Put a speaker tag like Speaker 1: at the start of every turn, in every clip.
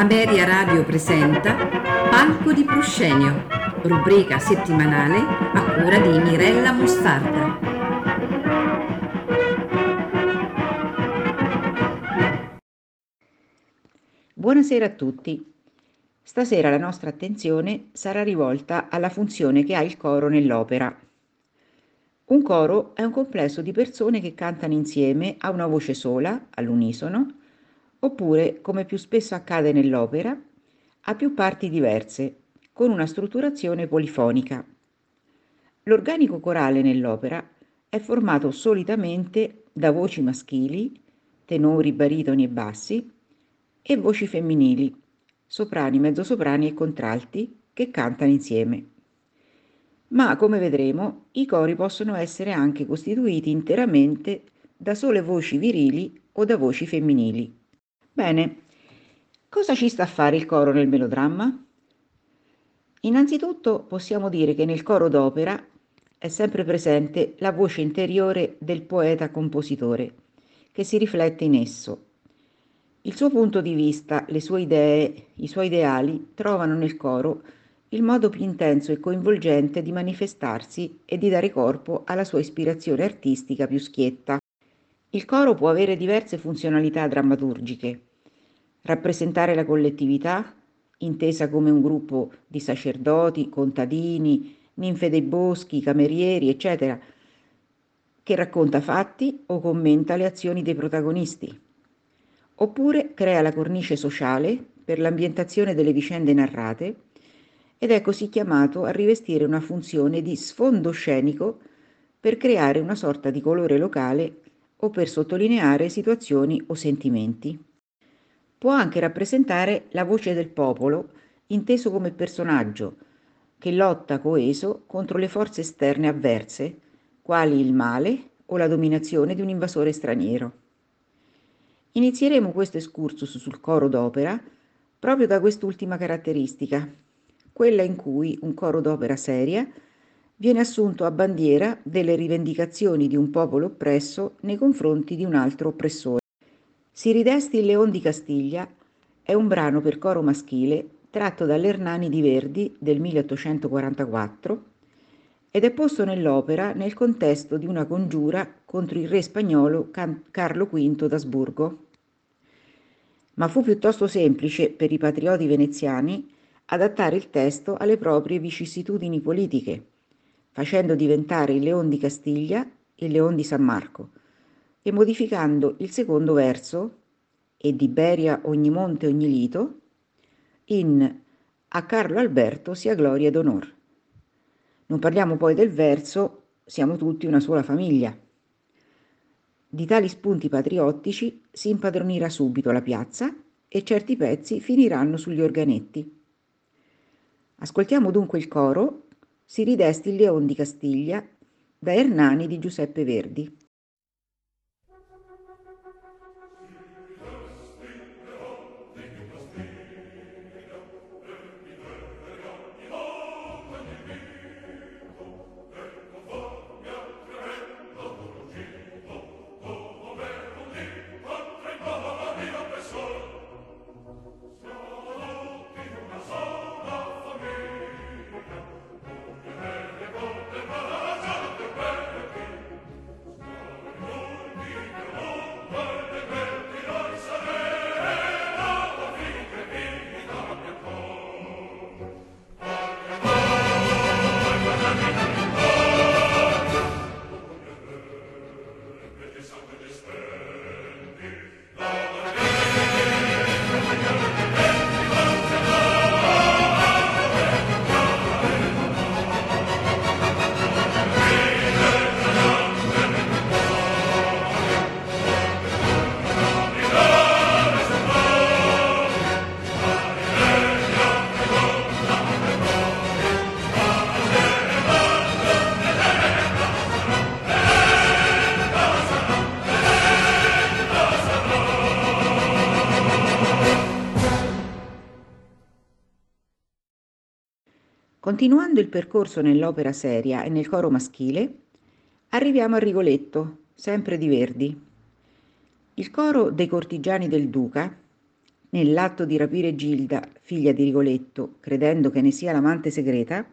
Speaker 1: Ameria Radio presenta Palco di Proscenio, rubrica settimanale a cura di Mirella Mostarda.
Speaker 2: Buonasera a tutti. Stasera la nostra attenzione sarà rivolta alla funzione che ha il coro nell'opera. Un coro è un complesso di persone che cantano insieme a una voce sola, all'unisono, oppure, come più spesso accade nell'opera, ha più parti diverse, con una strutturazione polifonica. L'organico corale nell'opera è formato solitamente da voci maschili, tenori, baritoni e bassi, e voci femminili, soprani, mezzosoprani e contralti, che cantano insieme. Ma, come vedremo, i cori possono essere anche costituiti interamente da sole voci virili o da voci femminili. Bene, cosa ci sta a fare il coro nel melodramma? Innanzitutto possiamo dire che nel coro d'opera è sempre presente la voce interiore del poeta-compositore, che si riflette in esso. Il suo punto di vista, le sue idee, i suoi ideali trovano nel coro il modo più intenso e coinvolgente di manifestarsi e di dare corpo alla sua ispirazione artistica più schietta. Il coro può avere diverse funzionalità drammaturgiche. Rappresentare la collettività, intesa come un gruppo di sacerdoti, contadini, ninfe dei boschi, camerieri, eccetera, che racconta fatti o commenta le azioni dei protagonisti. Oppure crea la cornice sociale per l'ambientazione delle vicende narrate ed è così chiamato a rivestire una funzione di sfondo scenico per creare una sorta di colore locale o per sottolineare situazioni o sentimenti. Può anche rappresentare la voce del popolo, inteso come personaggio, che lotta coeso contro le forze esterne avverse, quali il male o la dominazione di un invasore straniero. Inizieremo questo excursus sul coro d'opera proprio da quest'ultima caratteristica, quella in cui un coro d'opera seria viene assunto a bandiera delle rivendicazioni di un popolo oppresso nei confronti di un altro oppressore. Si ridesti il Leon di Castiglia è un brano per coro maschile tratto dall'Ernani di Verdi del 1844 ed è posto nell'opera nel contesto di una congiura contro il re spagnolo Carlo V d'Asburgo. Ma fu piuttosto semplice per i patrioti veneziani adattare il testo alle proprie vicissitudini politiche facendo diventare il Leon di Castiglia il Leon di San Marco e modificando il secondo verso e di Beria ogni monte ogni lito in a Carlo Alberto sia gloria ed onor. Non parliamo poi del verso siamo tutti una sola famiglia. Di tali spunti patriottici si impadronirà subito la piazza e certi pezzi finiranno sugli organetti. Ascoltiamo dunque il coro si ridesti il Leon di Castiglia da Ernani di Giuseppe Verdi. Continuando il percorso nell'opera seria e nel coro maschile, arriviamo a Rigoletto, sempre di Verdi. Il coro dei cortigiani del Duca, nell'atto di rapire Gilda, figlia di Rigoletto, credendo che ne sia l'amante segreta,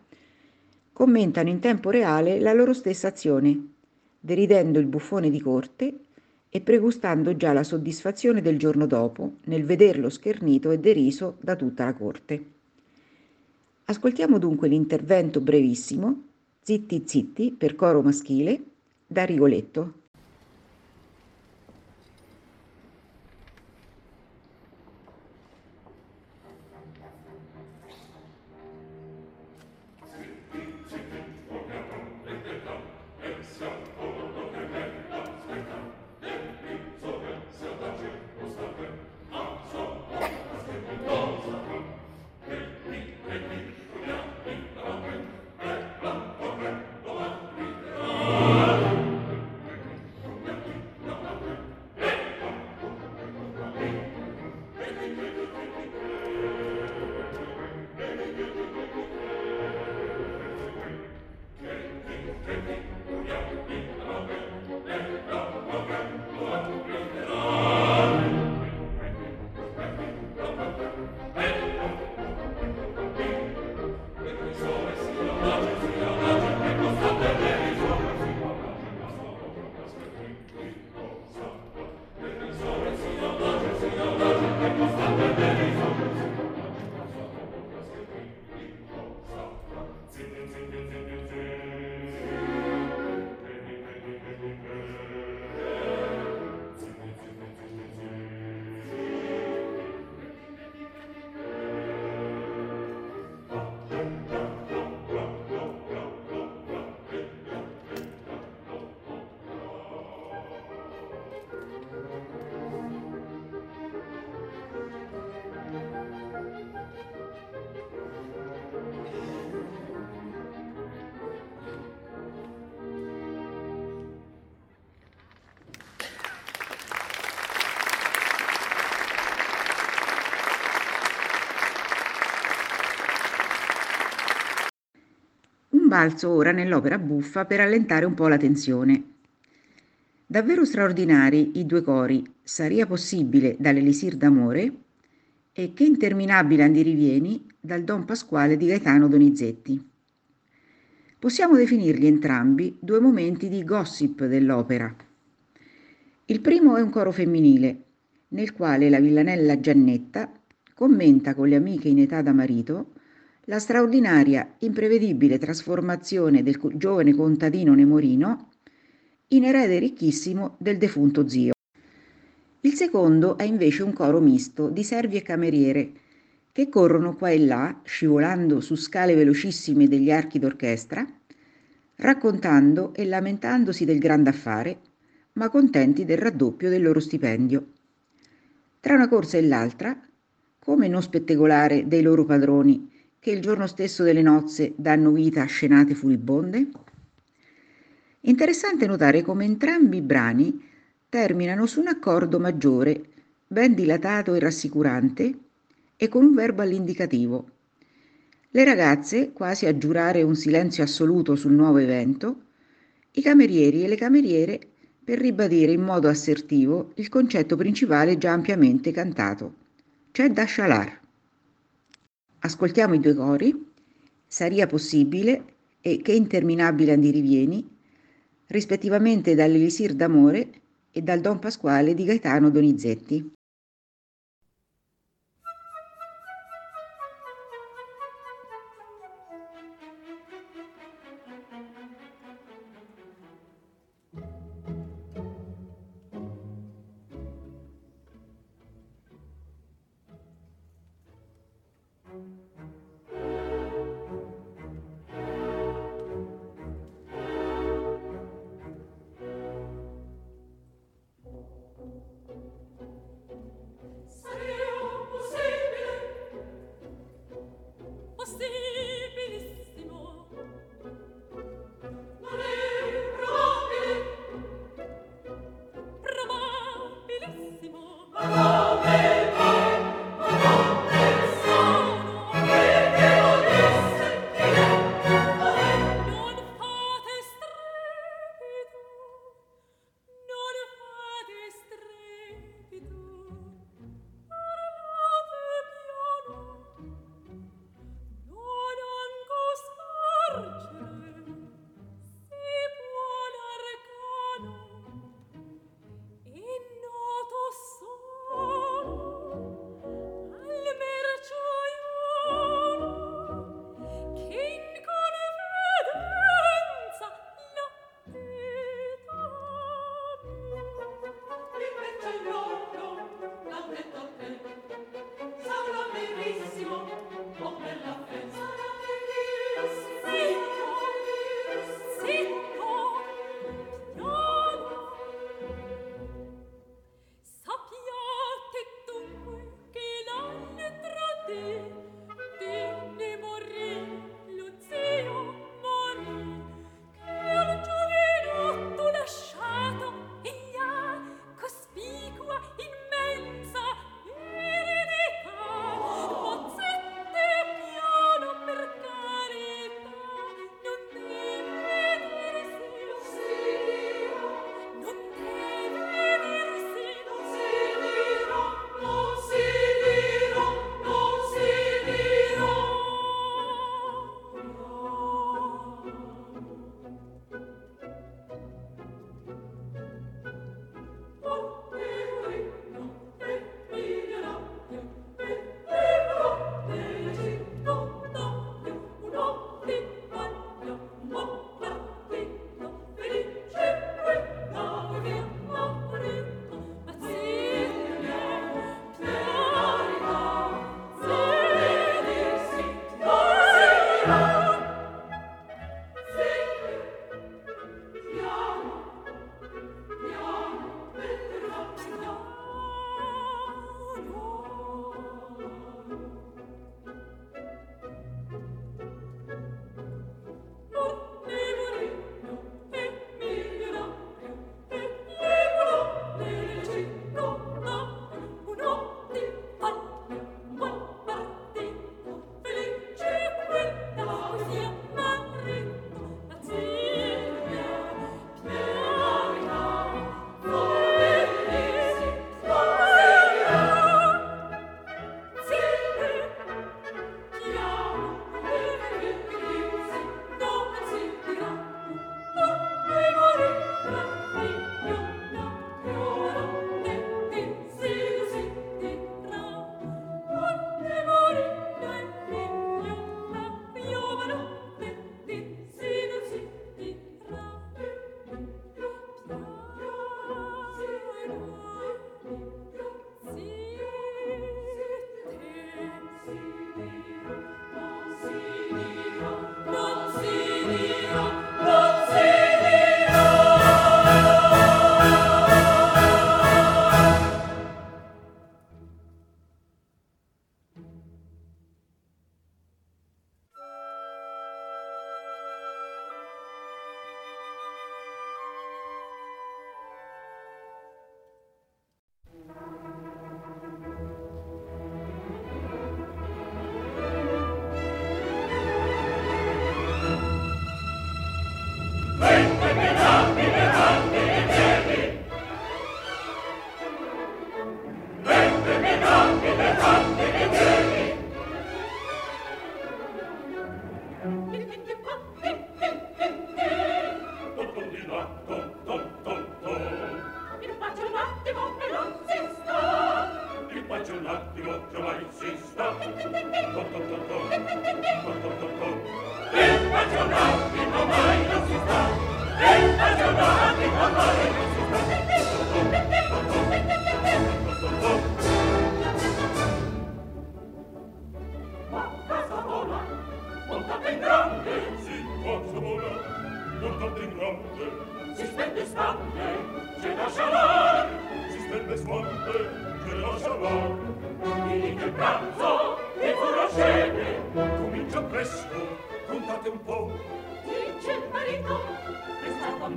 Speaker 2: commentano in tempo reale la loro stessa azione, deridendo il buffone di corte e pregustando già la soddisfazione del giorno dopo nel vederlo schernito e deriso da tutta la corte. Ascoltiamo dunque l'intervento brevissimo, zitti zitti, per coro maschile, da Rigoletto. Un balzo ora nell'opera buffa per allentare un po' la tensione. Davvero straordinari i due cori Saria possibile dall'Elisir d'amore e Che interminabile andirivieni dal Don Pasquale di Gaetano Donizetti. Possiamo definirli entrambi due momenti di gossip dell'opera. Il primo è un coro femminile, nel quale la villanella Giannetta commenta con le amiche in età da marito la straordinaria, imprevedibile trasformazione del giovane contadino Nemorino in erede ricchissimo del defunto zio. Il secondo è invece un coro misto di servi e cameriere che corrono qua e là, scivolando su scale velocissime degli archi d'orchestra, raccontando e lamentandosi del grande affare, ma contenti del raddoppio del loro stipendio. Tra una corsa e l'altra, come non spettacolare dei loro padroni, che il giorno stesso delle nozze danno vita a scenate furibonde? Interessante notare come entrambi i brani terminano su un accordo maggiore, ben dilatato e rassicurante, e con un verbo all'indicativo. Le ragazze, quasi a giurare un silenzio assoluto sul nuovo evento, i camerieri e le cameriere per ribadire in modo assertivo il concetto principale già ampiamente cantato. C'è da scialar. Ascoltiamo i due cori, Saria possibile e Che interminabile andirivieni, rispettivamente dall'Elisir d'amore e dal Don Pasquale di Gaetano Donizetti.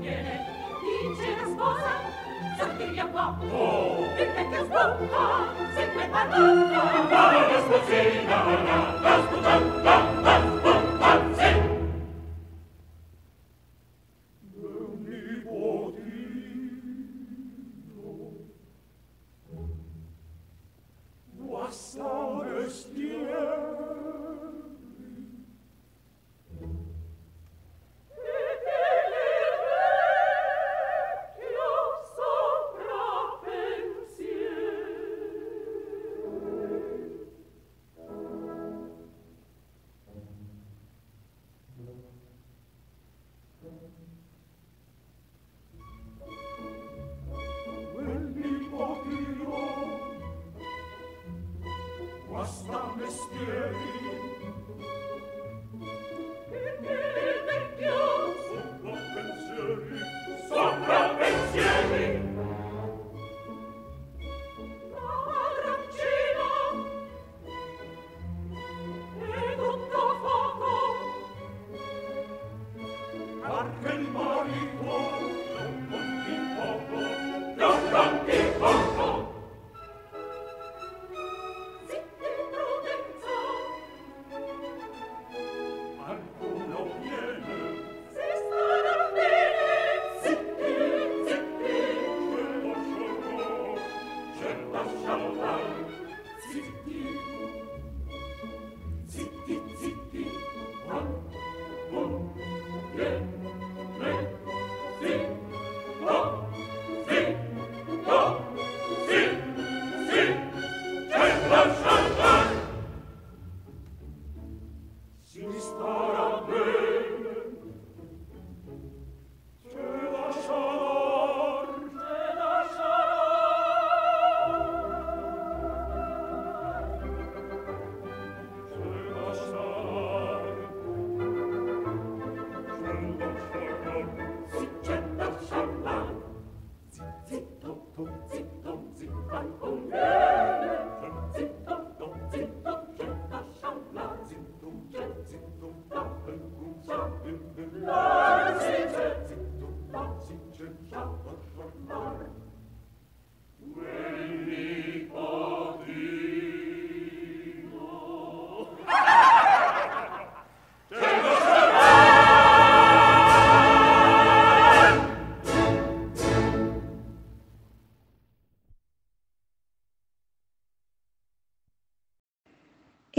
Speaker 3: Daniele, dice la sposa, sortirgli a qua. Oh! Il vecchio sbocca, sempre parlando. Brava la sposina, la sputata.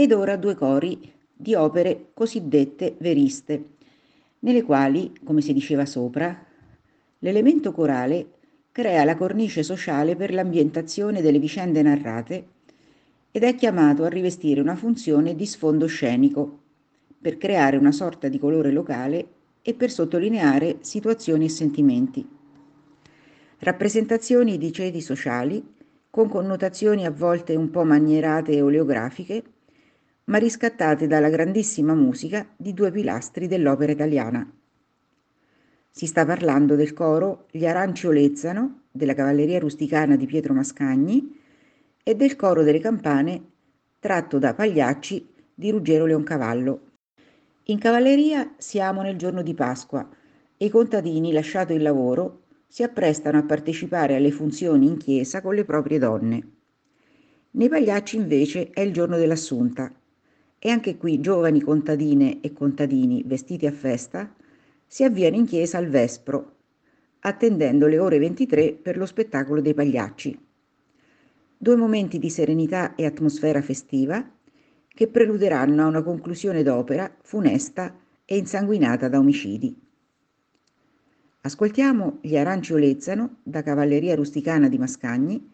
Speaker 2: Ed ora due cori di opere cosiddette veriste, nelle quali, come si diceva sopra, l'elemento corale crea la cornice sociale per l'ambientazione delle vicende narrate ed è chiamato a rivestire una funzione di sfondo scenico, per creare una sorta di colore locale e per sottolineare situazioni e sentimenti. Rappresentazioni di ceti sociali, con connotazioni a volte un po' manierate e oleografiche, ma riscattate dalla grandissima musica di due pilastri dell'opera italiana. Si sta parlando del coro Gli Aranci Olezzano della cavalleria rusticana di Pietro Mascagni e del coro delle campane tratto da Pagliacci di Ruggero Leoncavallo. In cavalleria siamo nel giorno di Pasqua e i contadini, lasciato il lavoro, si apprestano a partecipare alle funzioni in chiesa con le proprie donne. Nei Pagliacci invece è il giorno dell'Assunta e anche qui giovani contadine e contadini vestiti a festa si avviano in chiesa al Vespro, attendendo le ore 23 per lo spettacolo dei pagliacci. Due momenti di serenità e atmosfera festiva che preluderanno a una conclusione d'opera funesta e insanguinata da omicidi. Ascoltiamo Gli aranci olezzano da Cavalleria Rusticana di Mascagni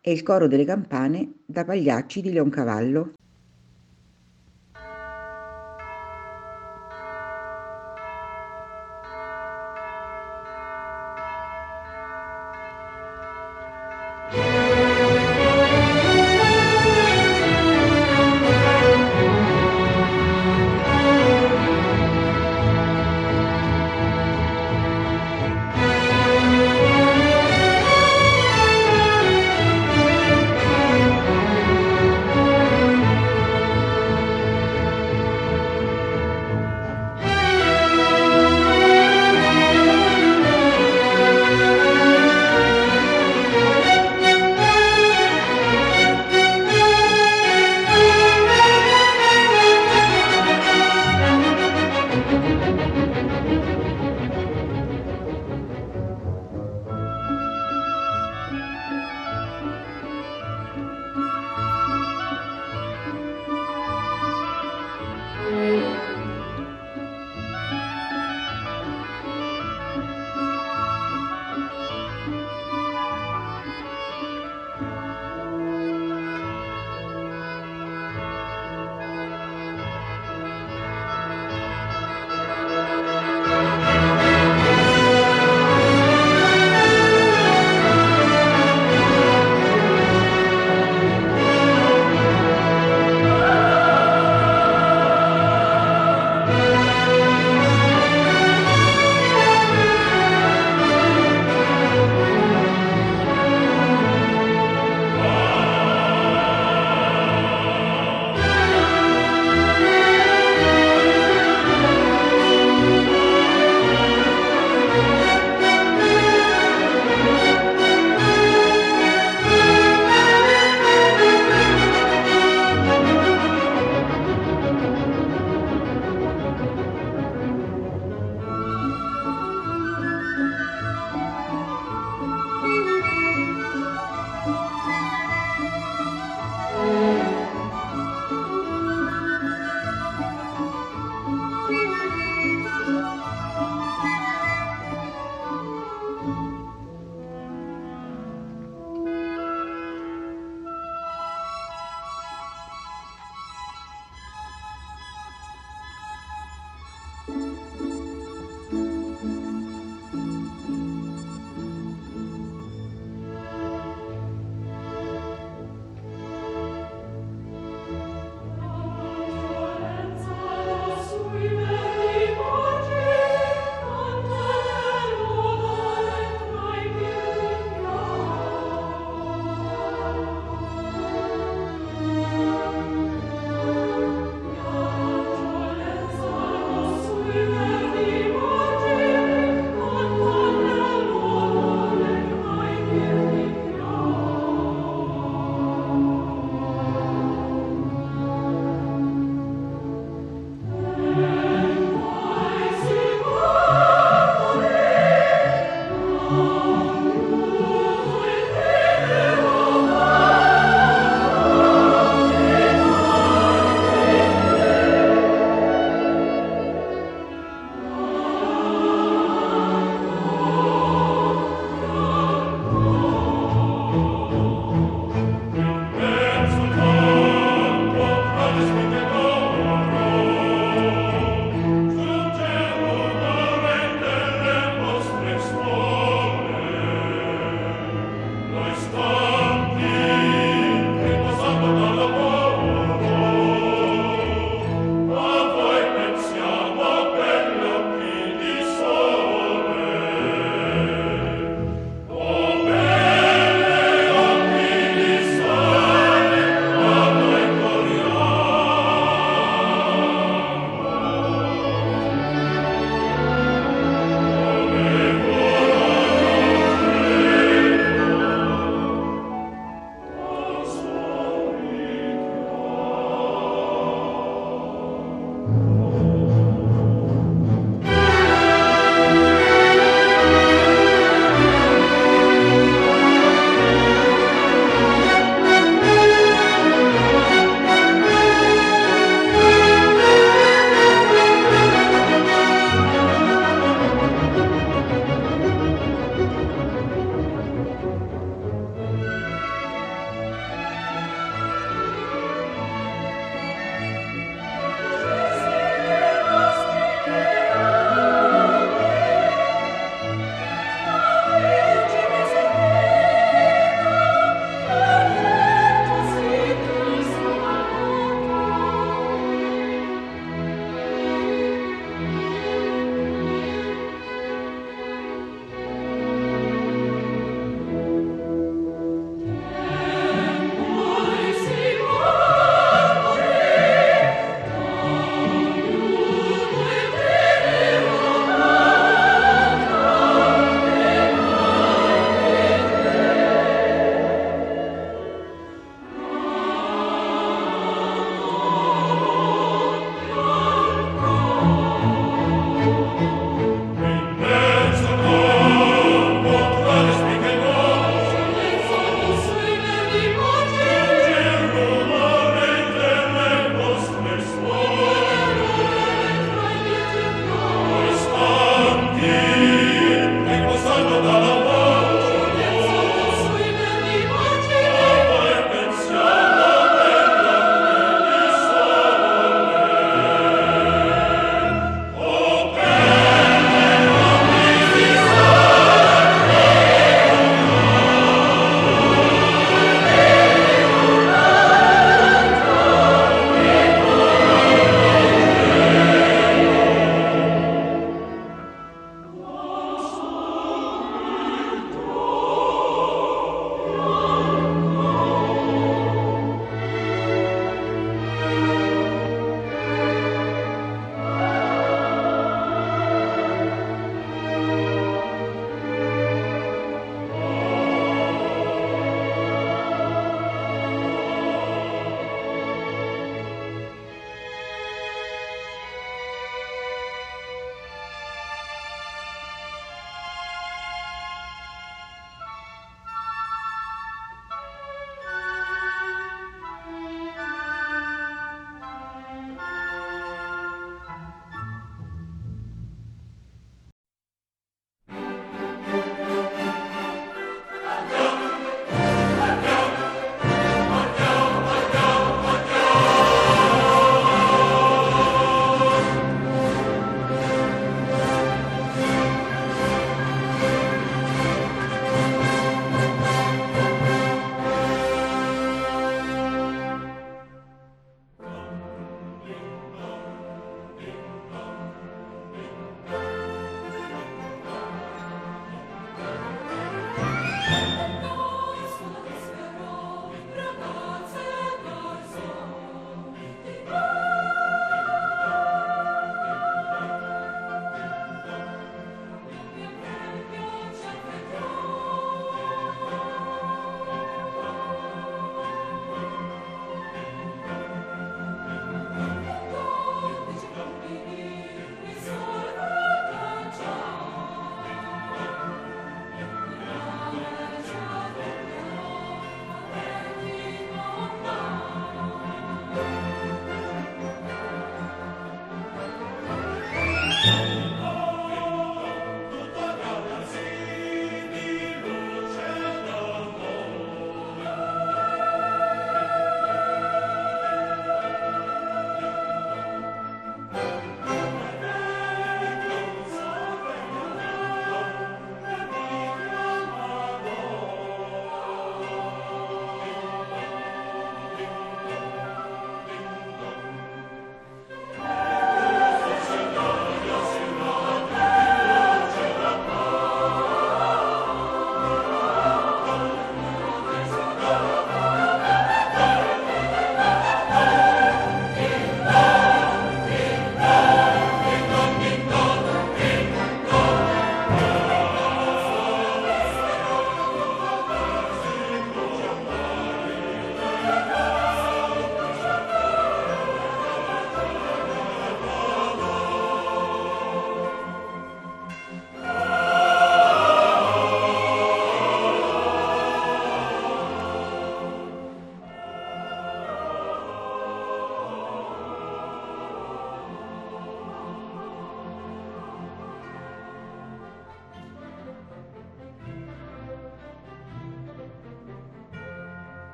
Speaker 2: e il coro delle campane da Pagliacci di Leoncavallo.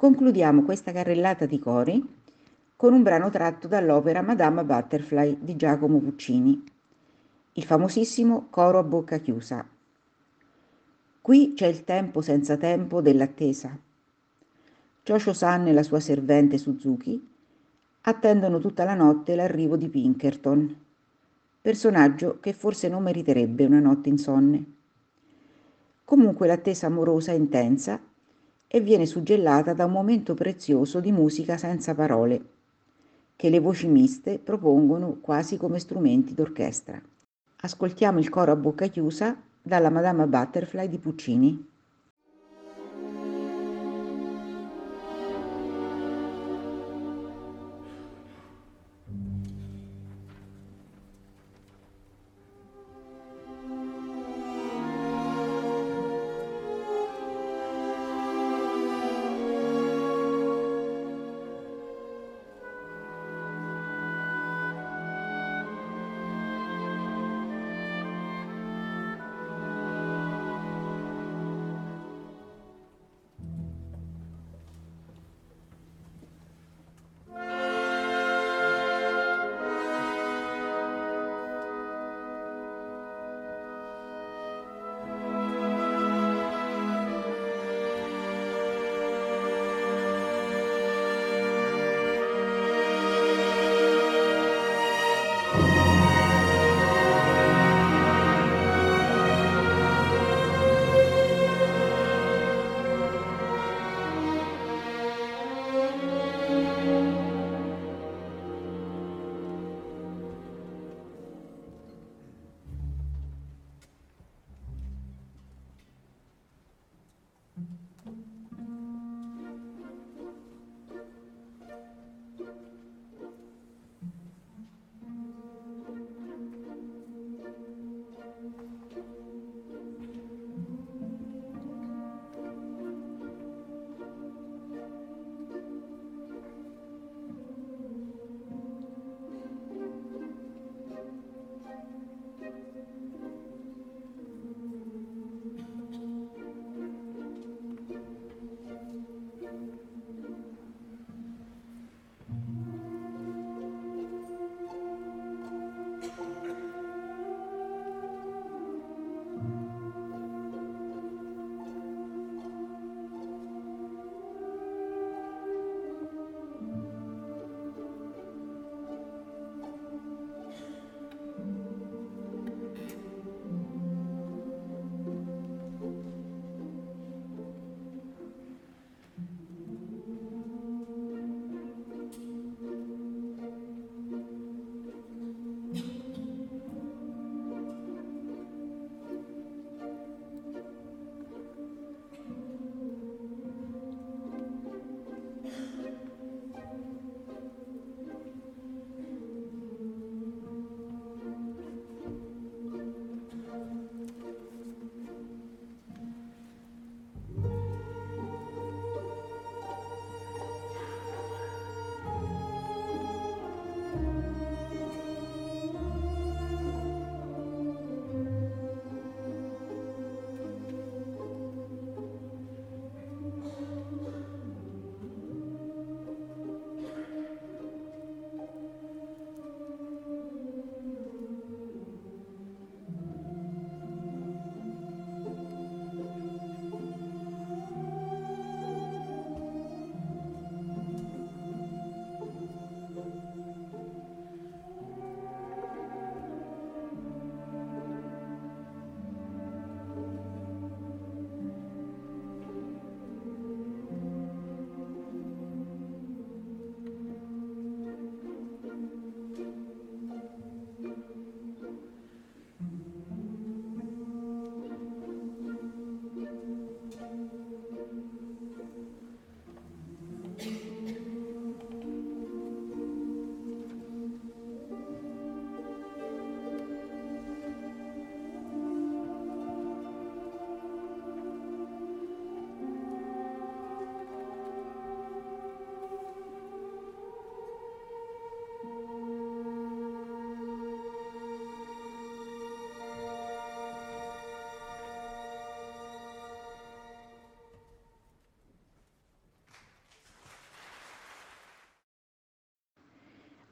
Speaker 2: Concludiamo questa carrellata di cori con un brano tratto dall'opera Madama Butterfly di Giacomo Puccini, il famosissimo coro a bocca chiusa. Qui c'è il tempo senza tempo dell'attesa. Jojo-san e la sua servente Suzuki attendono tutta la notte l'arrivo di Pinkerton, personaggio che forse non meriterebbe una notte insonne. Comunque l'attesa amorosa è intensa e viene suggellata da un momento prezioso di musica senza parole, che le voci miste propongono quasi come strumenti d'orchestra. Ascoltiamo il coro a bocca chiusa dalla Madama Butterfly di Puccini.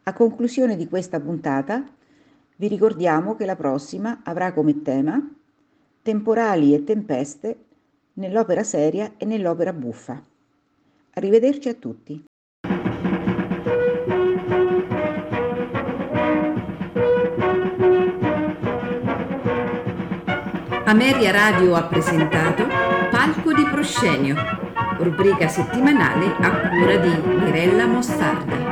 Speaker 2: A conclusione di questa puntata, vi ricordiamo che la prossima avrà come tema temporali e tempeste nell'opera seria e nell'opera buffa. Arrivederci a tutti.
Speaker 1: Ameria Radio ha presentato Palco di Proscenio, rubrica settimanale a cura di Mirella Mostarda.